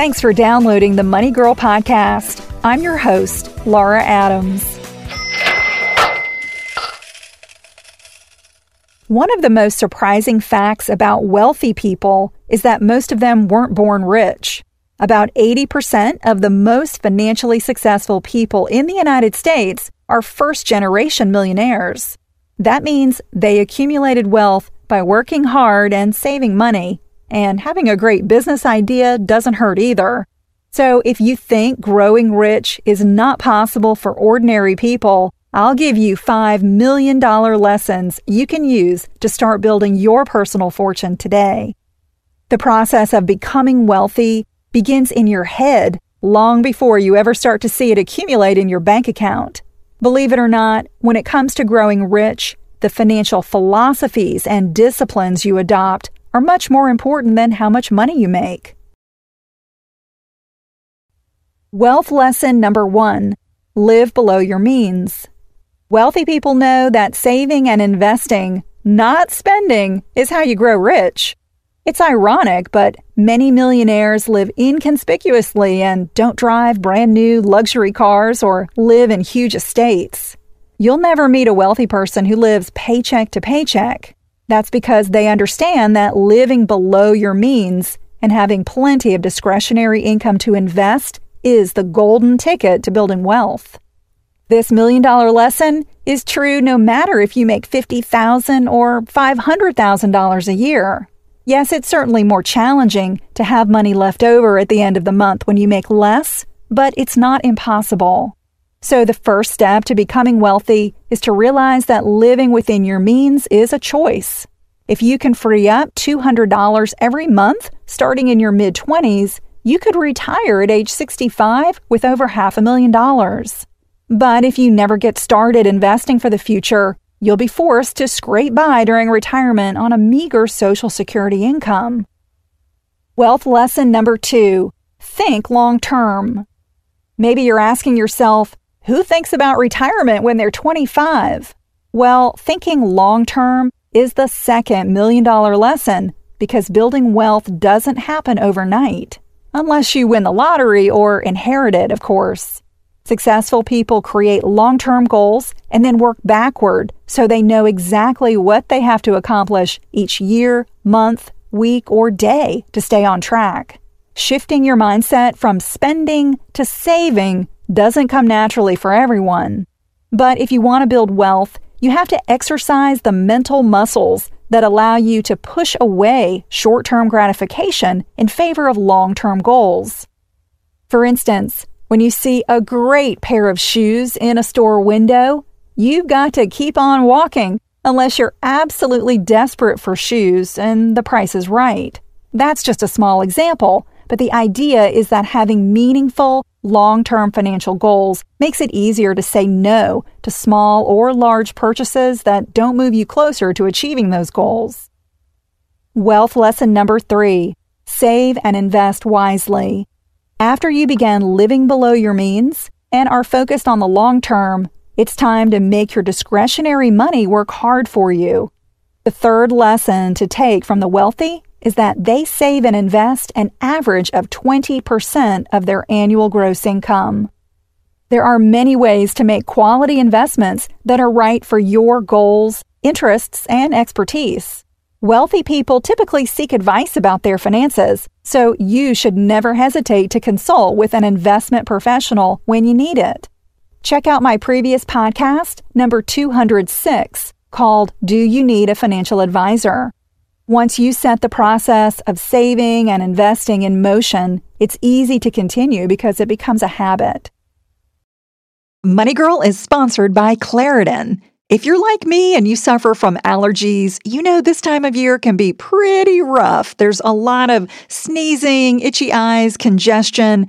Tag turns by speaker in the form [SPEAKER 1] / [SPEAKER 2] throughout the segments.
[SPEAKER 1] Thanks for downloading the Money Girl podcast. I'm your host, Laura Adams. One of the most surprising facts about wealthy people is that most of them weren't born rich. About 80% of the most financially successful people in the United States are first generation millionaires. That means they accumulated wealth by working hard and saving money, and having a great business idea doesn't hurt either. So if you think growing rich is not possible for ordinary people, I'll give you $5 million lessons you can use to start building your personal fortune today. The process of becoming wealthy begins in your head long before you ever start to see it accumulate in your bank account. Believe it or not, when it comes to growing rich, the financial philosophies and disciplines you adopt are much more important than how much money you make. Wealth lesson number one live below your means. Wealthy people know that saving and investing, not spending, is how you grow rich. It's ironic, but many millionaires live inconspicuously and don't drive brand new luxury cars or live in huge estates. You'll never meet a wealthy person who lives paycheck to paycheck. That's because they understand that living below your means and having plenty of discretionary income to invest is the golden ticket to building wealth. This million dollar lesson is true no matter if you make 50,000 or $500,000 a year. Yes, it's certainly more challenging to have money left over at the end of the month when you make less, but it's not impossible. So, the first step to becoming wealthy is to realize that living within your means is a choice. If you can free up $200 every month starting in your mid 20s, you could retire at age 65 with over half a million dollars. But if you never get started investing for the future, you'll be forced to scrape by during retirement on a meager Social Security income. Wealth lesson number two think long term. Maybe you're asking yourself, who thinks about retirement when they're 25? Well, thinking long term is the second million dollar lesson because building wealth doesn't happen overnight, unless you win the lottery or inherit it, of course. Successful people create long term goals and then work backward so they know exactly what they have to accomplish each year, month, week, or day to stay on track. Shifting your mindset from spending to saving doesn't come naturally for everyone. But if you want to build wealth, you have to exercise the mental muscles that allow you to push away short term gratification in favor of long term goals. For instance, when you see a great pair of shoes in a store window, you've got to keep on walking unless you're absolutely desperate for shoes and the price is right. That's just a small example, but the idea is that having meaningful, long term financial goals makes it easier to say no to small or large purchases that don't move you closer to achieving those goals. Wealth lesson number three save and invest wisely. After you begin living below your means and are focused on the long term, it's time to make your discretionary money work hard for you. The third lesson to take from the wealthy is that they save and invest an average of 20% of their annual gross income. There are many ways to make quality investments that are right for your goals, interests, and expertise. Wealthy people typically seek advice about their finances, so you should never hesitate to consult with an investment professional when you need it. Check out my previous podcast, number 206, called Do You Need a Financial Advisor? Once you set the process of saving and investing in motion, it's easy to continue because it becomes a habit. Money Girl is sponsored by Claritin. If you're like me and you suffer from allergies, you know this time of year can be pretty rough. There's a lot of sneezing, itchy eyes, congestion,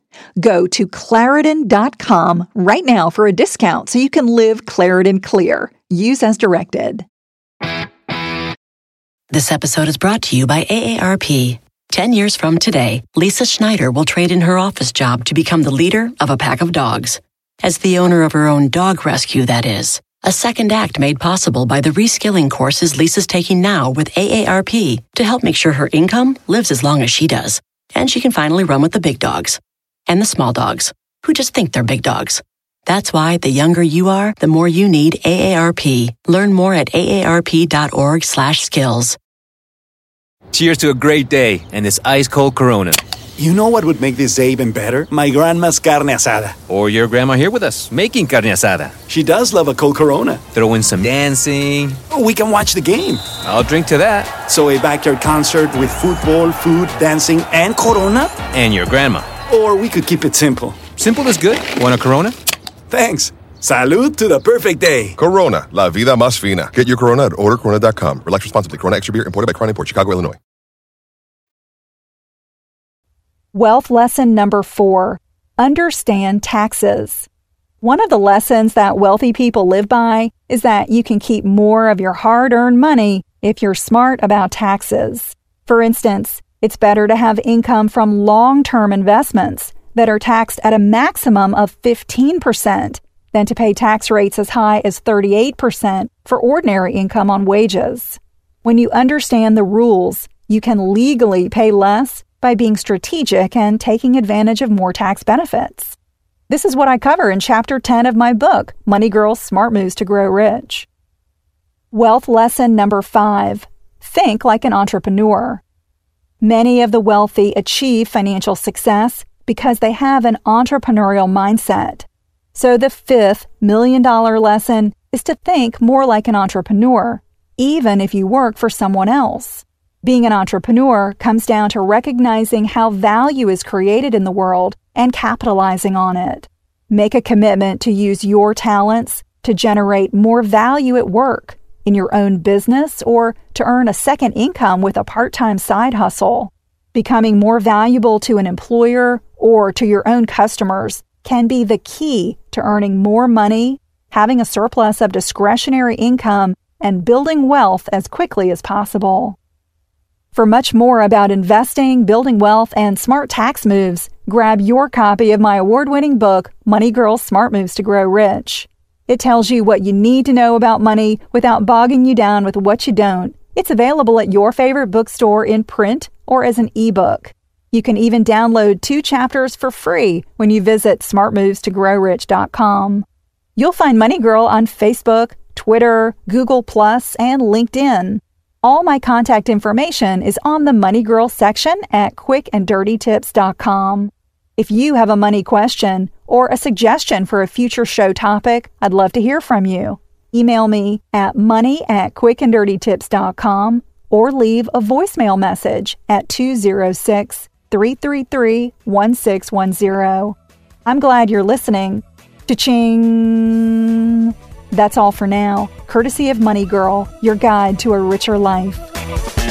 [SPEAKER 1] Go to Claritin.com right now for a discount so you can live Claritin clear. Use as directed.
[SPEAKER 2] This episode is brought to you by AARP. 10 years from today, Lisa Schneider will trade in her office job to become the leader of a pack of dogs. As the owner of her own dog rescue, that is. A second act made possible by the reskilling courses Lisa's taking now with AARP to help make sure her income lives as long as she does. And she can finally run with the big dogs and the small dogs who just think they're big dogs. That's why the younger you are, the more you need AARP. Learn more at aarp.org/skills.
[SPEAKER 3] Cheers to a great day and this ice cold Corona.
[SPEAKER 4] You know what would make this day even better? My grandma's carne asada.
[SPEAKER 3] Or your grandma here with us making carne asada.
[SPEAKER 4] She does love a cold Corona.
[SPEAKER 3] Throw in some dancing.
[SPEAKER 4] Oh, we can watch the game.
[SPEAKER 3] I'll drink to that.
[SPEAKER 4] So a backyard concert with football, food, dancing, and Corona?
[SPEAKER 3] And your grandma.
[SPEAKER 4] Or we could keep it simple.
[SPEAKER 3] Simple is good. Want a Corona?
[SPEAKER 4] Thanks. Salud to the perfect day.
[SPEAKER 5] Corona, la vida más fina. Get your Corona at ordercorona.com. Relax responsibly. Corona Extra Beer imported by Crown Port, Chicago, Illinois.
[SPEAKER 1] Wealth lesson number four understand taxes. One of the lessons that wealthy people live by is that you can keep more of your hard earned money if you're smart about taxes. For instance, it's better to have income from long term investments that are taxed at a maximum of 15% than to pay tax rates as high as 38% for ordinary income on wages. When you understand the rules, you can legally pay less by being strategic and taking advantage of more tax benefits. This is what I cover in Chapter 10 of my book, Money Girls Smart Moves to Grow Rich. Wealth lesson number five think like an entrepreneur. Many of the wealthy achieve financial success because they have an entrepreneurial mindset. So, the fifth million dollar lesson is to think more like an entrepreneur, even if you work for someone else. Being an entrepreneur comes down to recognizing how value is created in the world and capitalizing on it. Make a commitment to use your talents to generate more value at work, in your own business, or to earn a second income with a part time side hustle. Becoming more valuable to an employer or to your own customers can be the key to earning more money, having a surplus of discretionary income, and building wealth as quickly as possible. For much more about investing, building wealth, and smart tax moves, grab your copy of my award winning book, Money Girls Smart Moves to Grow Rich. It tells you what you need to know about money without bogging you down with what you don't. It's available at your favorite bookstore in print or as an ebook. You can even download two chapters for free when you visit smartmovestogrowrich.com. You'll find Money Girl on Facebook, Twitter, Google, and LinkedIn. All my contact information is on the Money Girl section at quickanddirtytips.com. If you have a money question or a suggestion for a future show topic, I'd love to hear from you. Email me at money at quickanddirtytips.com or leave a voicemail message at 206 333 1610. I'm glad you're listening. Cha-ching! That's all for now, courtesy of Money Girl, your guide to a richer life.